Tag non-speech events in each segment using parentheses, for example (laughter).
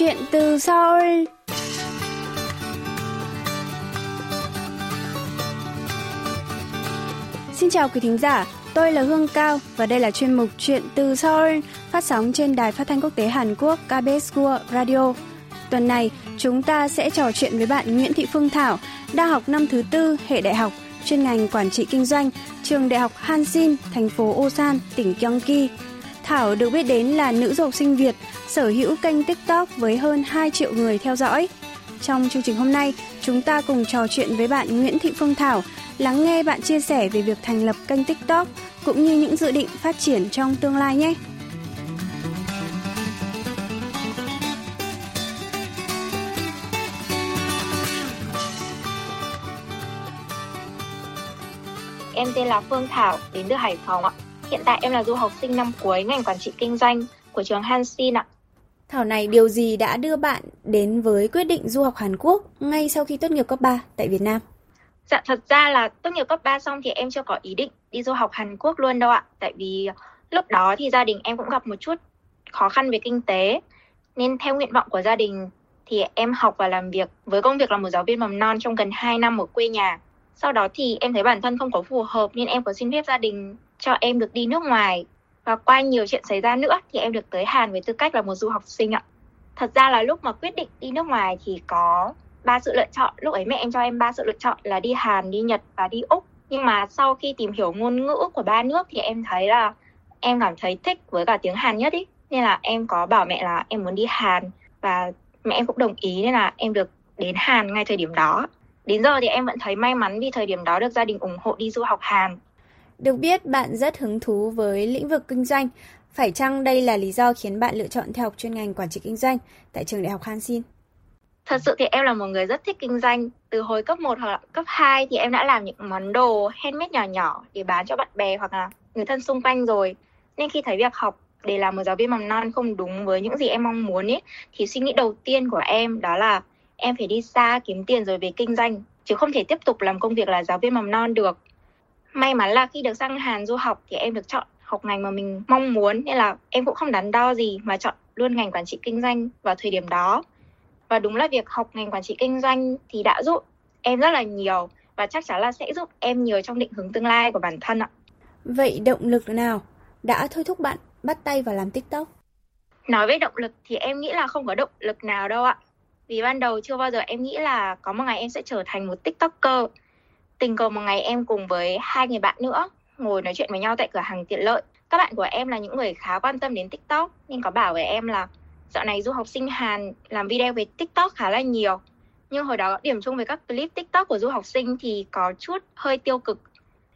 chuyện từ Seoul. Xin chào quý thính giả, tôi là Hương Cao và đây là chuyên mục Chuyện từ Seoul phát sóng trên đài phát thanh quốc tế Hàn Quốc KBS World Radio. Tuần này, chúng ta sẽ trò chuyện với bạn Nguyễn Thị Phương Thảo, đang học năm thứ tư hệ đại học, chuyên ngành quản trị kinh doanh, trường đại học Hansin, thành phố Osan, tỉnh Gyeonggi. Thảo được biết đến là nữ du học sinh Việt, sở hữu kênh TikTok với hơn 2 triệu người theo dõi. Trong chương trình hôm nay, chúng ta cùng trò chuyện với bạn Nguyễn Thị Phương Thảo, lắng nghe bạn chia sẻ về việc thành lập kênh TikTok cũng như những dự định phát triển trong tương lai nhé. Em tên là Phương Thảo, đến từ Hải Phòng ạ. Hiện tại em là du học sinh năm cuối ngành quản trị kinh doanh của trường Hansin ạ. Thảo này, điều gì đã đưa bạn đến với quyết định du học Hàn Quốc ngay sau khi tốt nghiệp cấp 3 tại Việt Nam? Dạ thật ra là tốt nghiệp cấp 3 xong thì em chưa có ý định đi du học Hàn Quốc luôn đâu ạ. Tại vì lúc đó thì gia đình em cũng gặp một chút khó khăn về kinh tế. Nên theo nguyện vọng của gia đình thì em học và làm việc với công việc là một giáo viên mầm non trong gần 2 năm ở quê nhà. Sau đó thì em thấy bản thân không có phù hợp nên em có xin phép gia đình cho em được đi nước ngoài. Và qua nhiều chuyện xảy ra nữa thì em được tới Hàn với tư cách là một du học sinh ạ. Thật ra là lúc mà quyết định đi nước ngoài thì có ba sự lựa chọn. Lúc ấy mẹ em cho em ba sự lựa chọn là đi Hàn, đi Nhật và đi Úc. Nhưng mà sau khi tìm hiểu ngôn ngữ của ba nước thì em thấy là em cảm thấy thích với cả tiếng Hàn nhất ý. Nên là em có bảo mẹ là em muốn đi Hàn và mẹ em cũng đồng ý nên là em được đến Hàn ngay thời điểm đó. Đến giờ thì em vẫn thấy may mắn vì thời điểm đó được gia đình ủng hộ đi du học Hàn. Được biết, bạn rất hứng thú với lĩnh vực kinh doanh. Phải chăng đây là lý do khiến bạn lựa chọn theo học chuyên ngành quản trị kinh doanh tại trường đại học Hansin? Thật sự thì em là một người rất thích kinh doanh. Từ hồi cấp 1 hoặc là cấp 2 thì em đã làm những món đồ handmade nhỏ nhỏ để bán cho bạn bè hoặc là người thân xung quanh rồi. Nên khi thấy việc học để làm một giáo viên mầm non không đúng với những gì em mong muốn ấy thì suy nghĩ đầu tiên của em đó là em phải đi xa kiếm tiền rồi về kinh doanh, chứ không thể tiếp tục làm công việc là giáo viên mầm non được may mắn là khi được sang Hàn du học thì em được chọn học ngành mà mình mong muốn nên là em cũng không đắn đo gì mà chọn luôn ngành quản trị kinh doanh vào thời điểm đó và đúng là việc học ngành quản trị kinh doanh thì đã giúp em rất là nhiều và chắc chắn là sẽ giúp em nhiều trong định hướng tương lai của bản thân ạ. Vậy động lực nào đã thôi thúc bạn bắt tay vào làm TikTok? Nói về động lực thì em nghĩ là không có động lực nào đâu ạ. Vì ban đầu chưa bao giờ em nghĩ là có một ngày em sẽ trở thành một TikToker. Tình cờ một ngày em cùng với hai người bạn nữa, ngồi nói chuyện với nhau tại cửa hàng tiện lợi. Các bạn của em là những người khá quan tâm đến TikTok, nên có bảo với em là dạo này du học sinh Hàn làm video về TikTok khá là nhiều. Nhưng hồi đó điểm chung với các clip TikTok của du học sinh thì có chút hơi tiêu cực.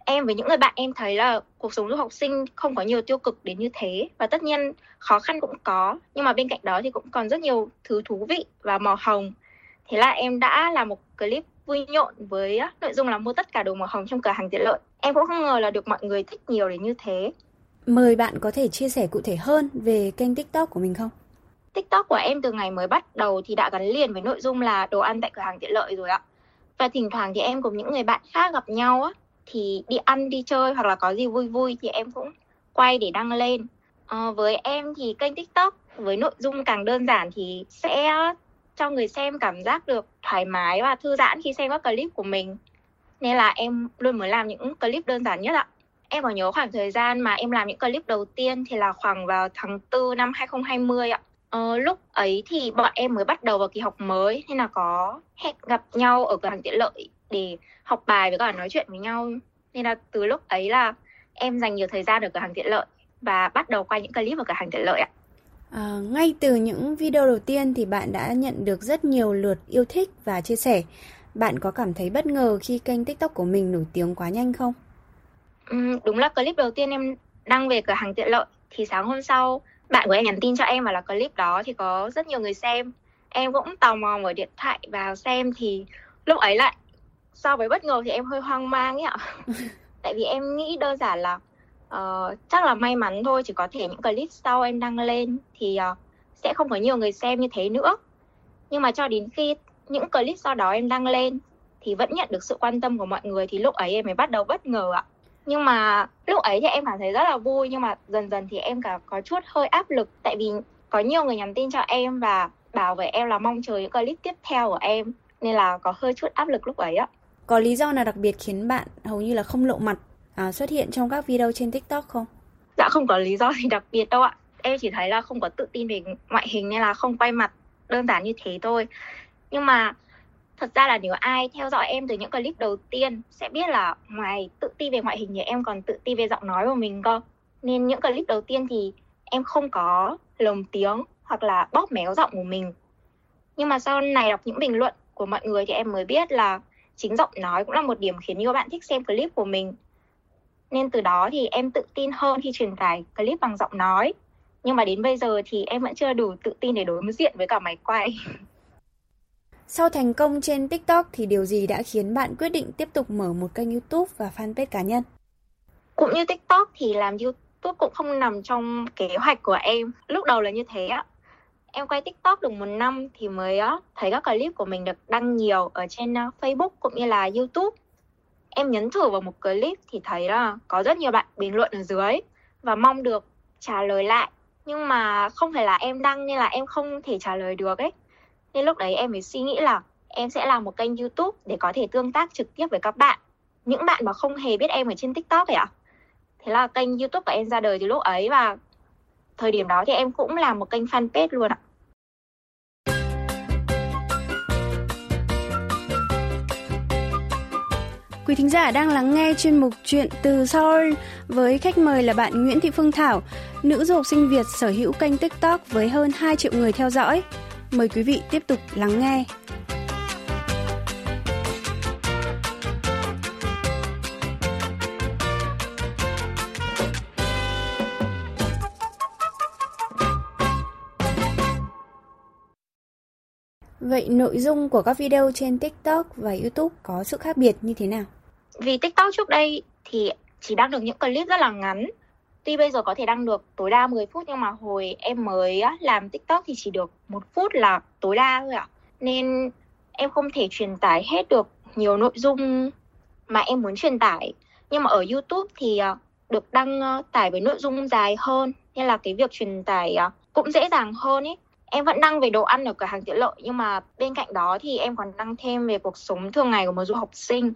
Em với những người bạn em thấy là cuộc sống du học sinh không có nhiều tiêu cực đến như thế, và tất nhiên khó khăn cũng có, nhưng mà bên cạnh đó thì cũng còn rất nhiều thứ thú vị và màu hồng. Thế là em đã làm một clip vui nhộn với nội dung là mua tất cả đồ màu hồng trong cửa hàng tiện lợi. Em cũng không ngờ là được mọi người thích nhiều đến như thế. Mời bạn có thể chia sẻ cụ thể hơn về kênh TikTok của mình không? TikTok của em từ ngày mới bắt đầu thì đã gắn liền với nội dung là đồ ăn tại cửa hàng tiện lợi rồi ạ. Và thỉnh thoảng thì em cùng những người bạn khác gặp nhau á thì đi ăn đi chơi hoặc là có gì vui vui thì em cũng quay để đăng lên. À, với em thì kênh TikTok với nội dung càng đơn giản thì sẽ cho người xem cảm giác được thoải mái và thư giãn khi xem các clip của mình. Nên là em luôn muốn làm những clip đơn giản nhất ạ. Em có nhớ khoảng thời gian mà em làm những clip đầu tiên thì là khoảng vào tháng 4 năm 2020 ạ. Ờ, lúc ấy thì bọn em mới bắt đầu vào kỳ học mới nên là có hẹn gặp nhau ở cửa hàng tiện lợi để học bài với cả nói chuyện với nhau nên là từ lúc ấy là em dành nhiều thời gian ở cửa hàng tiện lợi và bắt đầu quay những clip ở cửa hàng tiện lợi ạ. À, ngay từ những video đầu tiên thì bạn đã nhận được rất nhiều lượt yêu thích và chia sẻ. Bạn có cảm thấy bất ngờ khi kênh TikTok của mình nổi tiếng quá nhanh không? Ừ, đúng là clip đầu tiên em đăng về cửa hàng tiện lợi thì sáng hôm sau bạn của em nhắn tin cho em và là clip đó thì có rất nhiều người xem. Em cũng tò mò mở điện thoại vào xem thì lúc ấy lại so với bất ngờ thì em hơi hoang mang ấy ạ. (laughs) Tại vì em nghĩ đơn giản là uh, chắc là may mắn thôi chỉ có thể những clip sau em đăng lên thì uh, sẽ không có nhiều người xem như thế nữa. Nhưng mà cho đến khi những clip sau đó em đăng lên thì vẫn nhận được sự quan tâm của mọi người thì lúc ấy em mới bắt đầu bất ngờ ạ. Nhưng mà lúc ấy thì em cảm thấy rất là vui nhưng mà dần dần thì em cả có chút hơi áp lực. Tại vì có nhiều người nhắn tin cho em và bảo với em là mong chờ những clip tiếp theo của em nên là có hơi chút áp lực lúc ấy ạ. Có lý do nào đặc biệt khiến bạn hầu như là không lộ mặt à, xuất hiện trong các video trên TikTok không? Dạ không có lý do gì đặc biệt đâu ạ. Em chỉ thấy là không có tự tin về ngoại hình nên là không quay mặt đơn giản như thế thôi. Nhưng mà thật ra là nếu ai theo dõi em từ những clip đầu tiên sẽ biết là ngoài tự ti về ngoại hình thì em còn tự ti về giọng nói của mình cơ. Nên những clip đầu tiên thì em không có lồng tiếng hoặc là bóp méo giọng của mình. Nhưng mà sau này đọc những bình luận của mọi người thì em mới biết là chính giọng nói cũng là một điểm khiến nhiều bạn thích xem clip của mình. Nên từ đó thì em tự tin hơn khi truyền tải clip bằng giọng nói. Nhưng mà đến bây giờ thì em vẫn chưa đủ tự tin để đối diện với cả máy quay. Sau thành công trên TikTok thì điều gì đã khiến bạn quyết định tiếp tục mở một kênh YouTube và fanpage cá nhân? Cũng như TikTok thì làm YouTube cũng không nằm trong kế hoạch của em. Lúc đầu là như thế ạ. Em quay TikTok được một năm thì mới thấy các clip của mình được đăng nhiều ở trên Facebook cũng như là YouTube. Em nhấn thử vào một clip thì thấy là có rất nhiều bạn bình luận ở dưới và mong được trả lời lại. Nhưng mà không phải là em đăng nên là em không thể trả lời được ấy. Nên lúc đấy em mới suy nghĩ là em sẽ làm một kênh youtube để có thể tương tác trực tiếp với các bạn. Những bạn mà không hề biết em ở trên tiktok ấy ạ. Thế là kênh youtube của em ra đời từ lúc ấy và thời điểm đó thì em cũng làm một kênh fanpage luôn ạ. Quý thính giả đang lắng nghe chuyên mục Chuyện từ Seoul với khách mời là bạn Nguyễn Thị Phương Thảo, nữ du học sinh Việt sở hữu kênh TikTok với hơn 2 triệu người theo dõi. Mời quý vị tiếp tục lắng nghe. Vậy nội dung của các video trên TikTok và YouTube có sự khác biệt như thế nào? Vì TikTok trước đây thì chỉ đăng được những clip rất là ngắn Tuy bây giờ có thể đăng được tối đa 10 phút, nhưng mà hồi em mới làm TikTok thì chỉ được một phút là tối đa thôi ạ. Nên em không thể truyền tải hết được nhiều nội dung mà em muốn truyền tải. Nhưng mà ở YouTube thì à, được đăng ờ, tải với nội dung dài hơn nên là cái việc truyền tải à, cũng dễ dàng hơn ấy. Em vẫn đăng về đồ ăn ở cửa hàng tiện lợi, nhưng mà bên cạnh đó thì em còn đăng thêm về cuộc sống thường ngày của một du học sinh.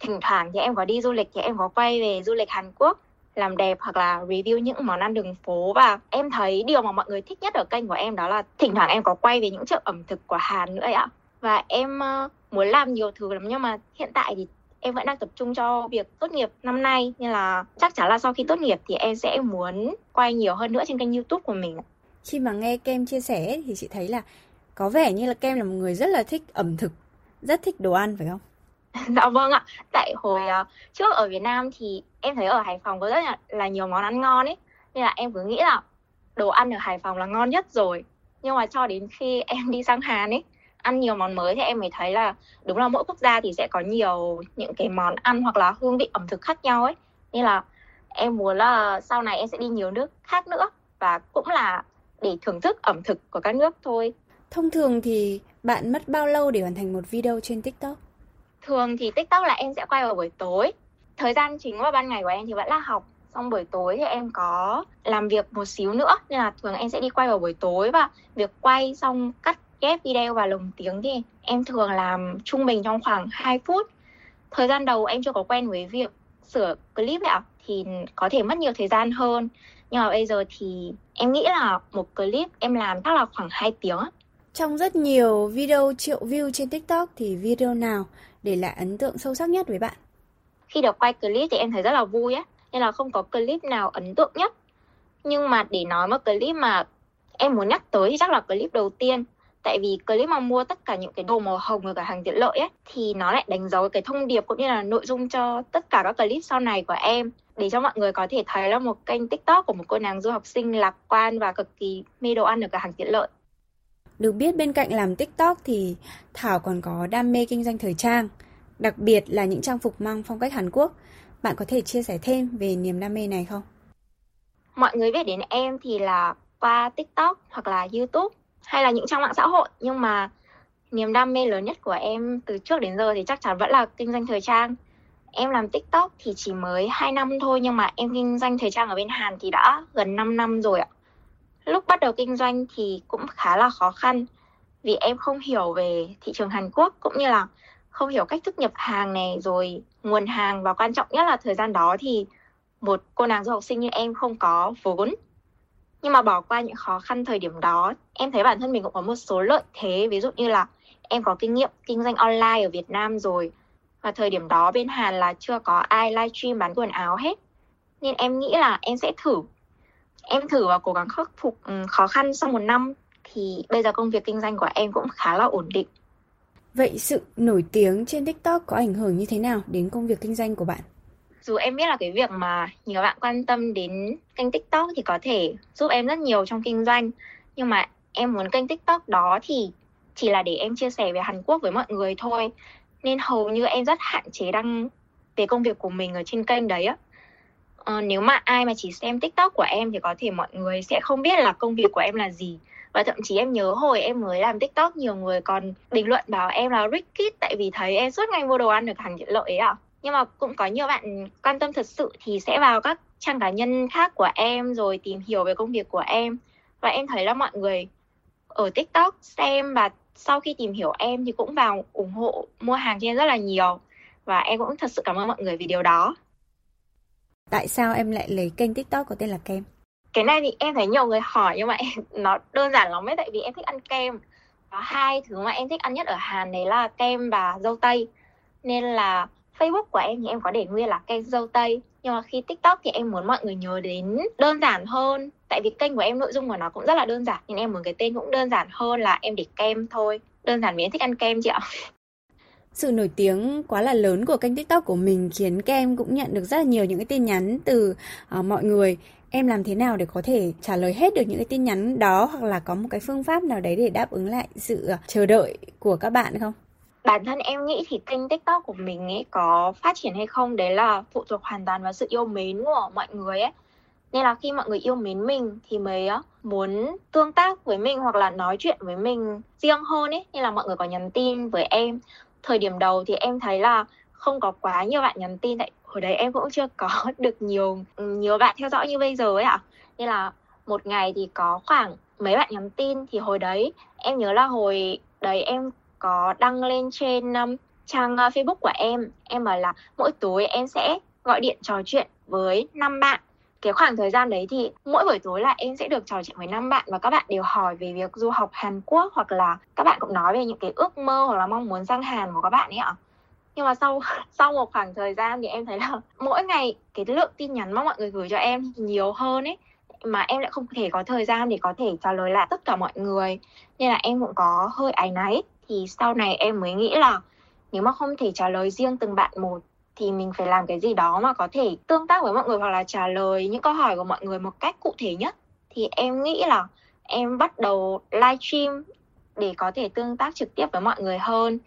Thỉnh thoảng thì em có đi du lịch thì em có quay về du lịch Hàn Quốc, làm đẹp hoặc là review những món ăn đường phố. Và em thấy điều mà mọi người thích nhất ở kênh của em đó là thỉnh thoảng em có quay về những chợ ẩm thực của Hàn nữa ấy ạ. Và em ờ, muốn làm nhiều thứ lắm, nhưng mà hiện tại thì em vẫn đang tập trung cho việc tốt nghiệp năm nay. Nên là chắc chắn là sau khi tốt nghiệp thì em sẽ muốn quay nhiều hơn nữa trên kênh youtube của mình khi mà nghe kem chia sẻ thì chị thấy là có vẻ như là kem là một người rất là thích ẩm thực rất thích đồ ăn phải không? (laughs) Dạ vâng ạ. Tại hồi uh, trước ở Việt Nam thì em thấy ở Hải Phòng có rất là, là nhiều món ăn ngon ấy. Nên là em cứ nghĩ là đồ ăn ở Hải Phòng là ngon nhất rồi. Nhưng mà cho đến khi (laughs) em đi sang Hàn ấy ăn nhiều món mới thì em mới thấy là đúng là mỗi quốc gia thì sẽ có nhiều những cái món ăn hoặc là hương vị ẩm thực khác nhau ấy. Nên là em muốn là sau này em sẽ đi nhiều nước khác nữa. Và cũng là để thưởng thức ẩm thực của các nước thôi. Thông thường thì bạn mất bao lâu để hoàn thành một video trên tiktok? Thường thì tiktok là em sẽ quay vào buổi tối. Thời gian chính vào ban ngày của em thì vẫn là học. Xong buổi tối thì em có làm việc một xíu nữa nên là thường em sẽ đi quay vào buổi tối. Và việc quay xong cắt ghép video và lồng tiếng thì em thường làm trung bình trong khoảng 2 phút. Thời gian đầu em chưa có quen với việc sửa clip ạ thì có thể mất nhiều thời gian hơn nhưng mà bây giờ thì em nghĩ là một clip em làm chắc là khoảng 2 tiếng trong rất nhiều video triệu view trên TikTok thì video nào để lại ấn tượng sâu sắc nhất với bạn? Khi được quay clip thì em thấy rất là vui á, nên là không có clip nào ấn tượng nhất. Nhưng mà để nói một clip mà em muốn nhắc tới thì chắc là clip đầu tiên tại vì clip mà mua tất cả những cái đồ màu hồng ở cả hàng tiện lợi ấy thì nó lại đánh dấu cái thông điệp cũng như là nội dung cho tất cả các clip sau này của em để cho mọi người có thể thấy là một kênh tiktok của một cô nàng du học sinh lạc quan và cực kỳ mê đồ ăn ở cả hàng tiện lợi được biết bên cạnh làm TikTok thì Thảo còn có đam mê kinh doanh thời trang, đặc biệt là những trang phục mang phong cách Hàn Quốc. Bạn có thể chia sẻ thêm về niềm đam mê này không? Mọi người biết đến em thì là qua TikTok hoặc là YouTube hay là những trang mạng xã hội nhưng mà niềm đam mê lớn nhất của em từ trước đến giờ thì chắc chắn vẫn là kinh doanh thời trang. Em làm TikTok thì chỉ mới 2 năm thôi, nhưng mà em kinh doanh thời trang ở bên Hàn thì đã gần 5 năm rồi ạ. Lúc bắt đầu kinh doanh thì cũng khá là khó khăn, vì em không hiểu về thị trường Hàn Quốc cũng như là không hiểu cách thức nhập hàng này, rồi nguồn hàng. Và quan trọng nhất là thời gian đó thì một cô nàng du học sinh như em không có vốn. Nhưng mà bỏ qua những khó khăn thời điểm đó, em thấy bản thân mình cũng có một số lợi thế. Ví dụ như là em có kinh nghiệm kinh doanh online ở Việt Nam rồi và thời điểm đó bên Hàn là chưa có ai livestream bán quần áo hết. Nên em nghĩ là em sẽ thử. Em thử và cố gắng khắc phục ừ, khó khăn sau một năm thì bây giờ công việc kinh doanh của em cũng khá là ổn định. Vậy sự nổi tiếng trên TikTok có ảnh hưởng như thế nào đến công việc kinh doanh của bạn? Dù em biết là cái việc mà nhiều bạn quan tâm đến kênh TikTok thì có thể giúp em rất nhiều trong kinh doanh. Nhưng mà em muốn kênh TikTok đó thì chỉ là để em chia sẻ về Hàn Quốc với mọi người thôi nên hầu như em rất hạn chế đăng về công việc của mình ở trên kênh đấy á. Ờ, Nếu mà ai mà chỉ xem TikTok của em thì có thể mọi người sẽ không biết là công việc của em là gì. Và thậm chí em nhớ hồi em mới làm tiktok nhiều người còn bình luận bảo em là rich kid tại vì thấy em suốt ngày mua đồ ăn được hàng tiện lợi ấy à. Nhưng mà cũng có nhiều bạn quan tâm thật sự thì sẽ vào các trang cá nhân khác của em rồi tìm hiểu về công việc của em. Và em thấy là mọi người ở tiktok xem và sau khi tìm hiểu em thì cũng vào ủng hộ mua hàng cho em rất là nhiều. Và em cũng thật sự cảm ơn mọi người vì điều đó. Tại sao em lại lấy kênh tiktok có tên là kem? Cái này thì em thấy nhiều người hỏi nhưng mà em (laughs) nó đơn giản lắm ấy tại vì em thích ăn kem. Có hai thứ mà em thích ăn nhất ở Hàn đấy là kem và dâu tây. Nên là Facebook của em thì em có để nguyên là kem dâu tây nhưng mà khi TikTok thì em muốn mọi người nhớ đến đơn giản hơn. Tại vì kênh của em nội dung của nó cũng rất là đơn giản nên em muốn cái tên cũng đơn giản hơn là em để kem thôi. Đơn giản vì em thích ăn kem chị ạ. Sự nổi tiếng quá là lớn của kênh tiktok của mình khiến kem cũng nhận được rất là nhiều những cái tin nhắn từ uh, mọi người. Em làm thế nào để có thể trả lời hết được những cái tin nhắn đó hoặc là có một cái phương pháp nào đấy để đáp ứng lại sự à, chờ đợi của các bạn không? Bản thân em nghĩ thì kênh TikTok của mình ấy có phát triển hay không đấy là phụ thuộc hoàn toàn vào sự yêu mến của mọi người ấy. Nên là khi mọi người yêu mến mình thì mới muốn tương tác với mình hoặc là nói chuyện với mình riêng hơn ấy. Nên là mọi người có nhắn tin với em. Thời điểm đầu thì em thấy là không có quá nhiều bạn nhắn tin, tại hồi đấy em cũng chưa có (laughs) được nhiều nhiều bạn theo dõi như bây giờ ấy ạ à. nên là một ngày thì có khoảng mấy bạn nhắn tin thì hồi đấy, em nhớ là hồi đấy em có đăng lên trên um, trang uh, Facebook của em. Em bảo là mỗi tối em sẽ gọi điện trò chuyện với năm bạn. Cái khoảng thời gian đấy thì mỗi buổi tối là em sẽ được trò chuyện với năm bạn và các bạn đều hỏi về việc du học Hàn Quốc hoặc là các bạn cũng nói về những cái ước mơ hoặc là mong muốn sang Hàn của các bạn ấy ạ. Nhưng mà sau (laughs) sau một khoảng thời gian thì em thấy là mỗi ngày cái lượng tin nhắn mà mọi người gửi cho em nhiều hơn ấy. Mà em lại không thể có thời gian để có thể trả lời lại tất cả mọi người. Nên là em cũng có hơi áy náy thì sau này em mới nghĩ là nếu mà không thể trả lời riêng từng bạn một thì mình phải làm cái gì đó mà có thể tương tác với mọi người hoặc là trả lời những câu hỏi của mọi người một cách cụ thể nhất. Thì em nghĩ là em bắt đầu livestream để có thể tương tác trực tiếp với mọi người hơn.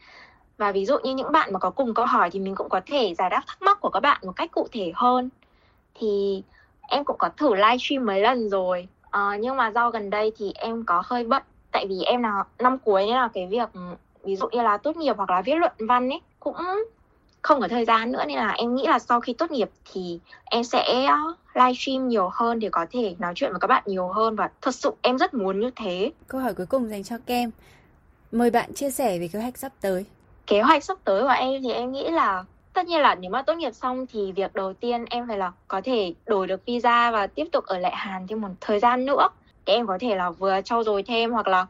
Và ví dụ như những bạn mà có cùng câu hỏi thì mình cũng có thể giải đáp thắc mắc của các bạn một cách cụ thể hơn. Thì em cũng có thử livestream mấy lần rồi. À, nhưng mà do gần đây thì em có hơi bận tại vì em là năm cuối nên là cái việc ví dụ như là tốt nghiệp hoặc là viết luận văn ấy cũng không có thời gian nữa nên là em nghĩ là sau khi tốt nghiệp thì em sẽ livestream nhiều hơn để có thể nói chuyện với các bạn nhiều hơn và thật sự em rất muốn như thế. Câu hỏi cuối cùng dành cho Kem. Mời bạn chia sẻ về kế hoạch sắp tới kế hoạch sắp tới của em thì em nghĩ là tất nhiên là nếu mà tốt nghiệp xong thì việc đầu tiên em phải là có thể đổi được visa và tiếp tục ở lại Hàn thêm một thời gian nữa các em có thể là vừa trau dồi thêm hoặc là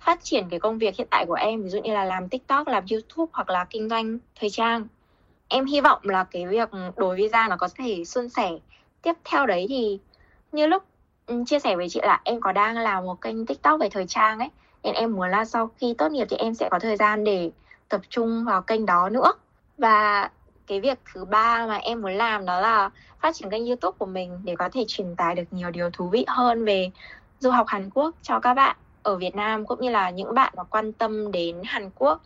phát triển cái công việc hiện tại của em ví dụ như là làm TikTok, làm YouTube hoặc là kinh doanh thời trang. Em hy vọng là cái việc đổi visa nó có thể suôn sẻ. Tiếp theo đấy thì như lúc ừ, chia sẻ với chị là em có đang làm một kênh TikTok về thời trang ấy nên em muốn là sau khi tốt nghiệp thì em sẽ có thời gian để tập trung vào kênh đó nữa và cái việc thứ ba mà em muốn làm đó là phát triển kênh youtube của mình để có thể truyền tải được nhiều điều thú vị hơn về du học Hàn Quốc cho các bạn ở Việt Nam cũng như là những bạn mà quan tâm đến Hàn Quốc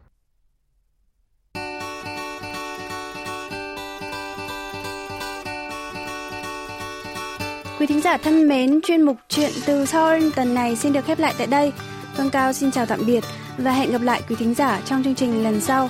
Quý thính giả thân mến, chuyên mục Chuyện từ Seoul tuần này xin được khép lại tại đây. Vâng Cao xin chào tạm biệt và hẹn gặp lại quý thính giả trong chương trình lần sau.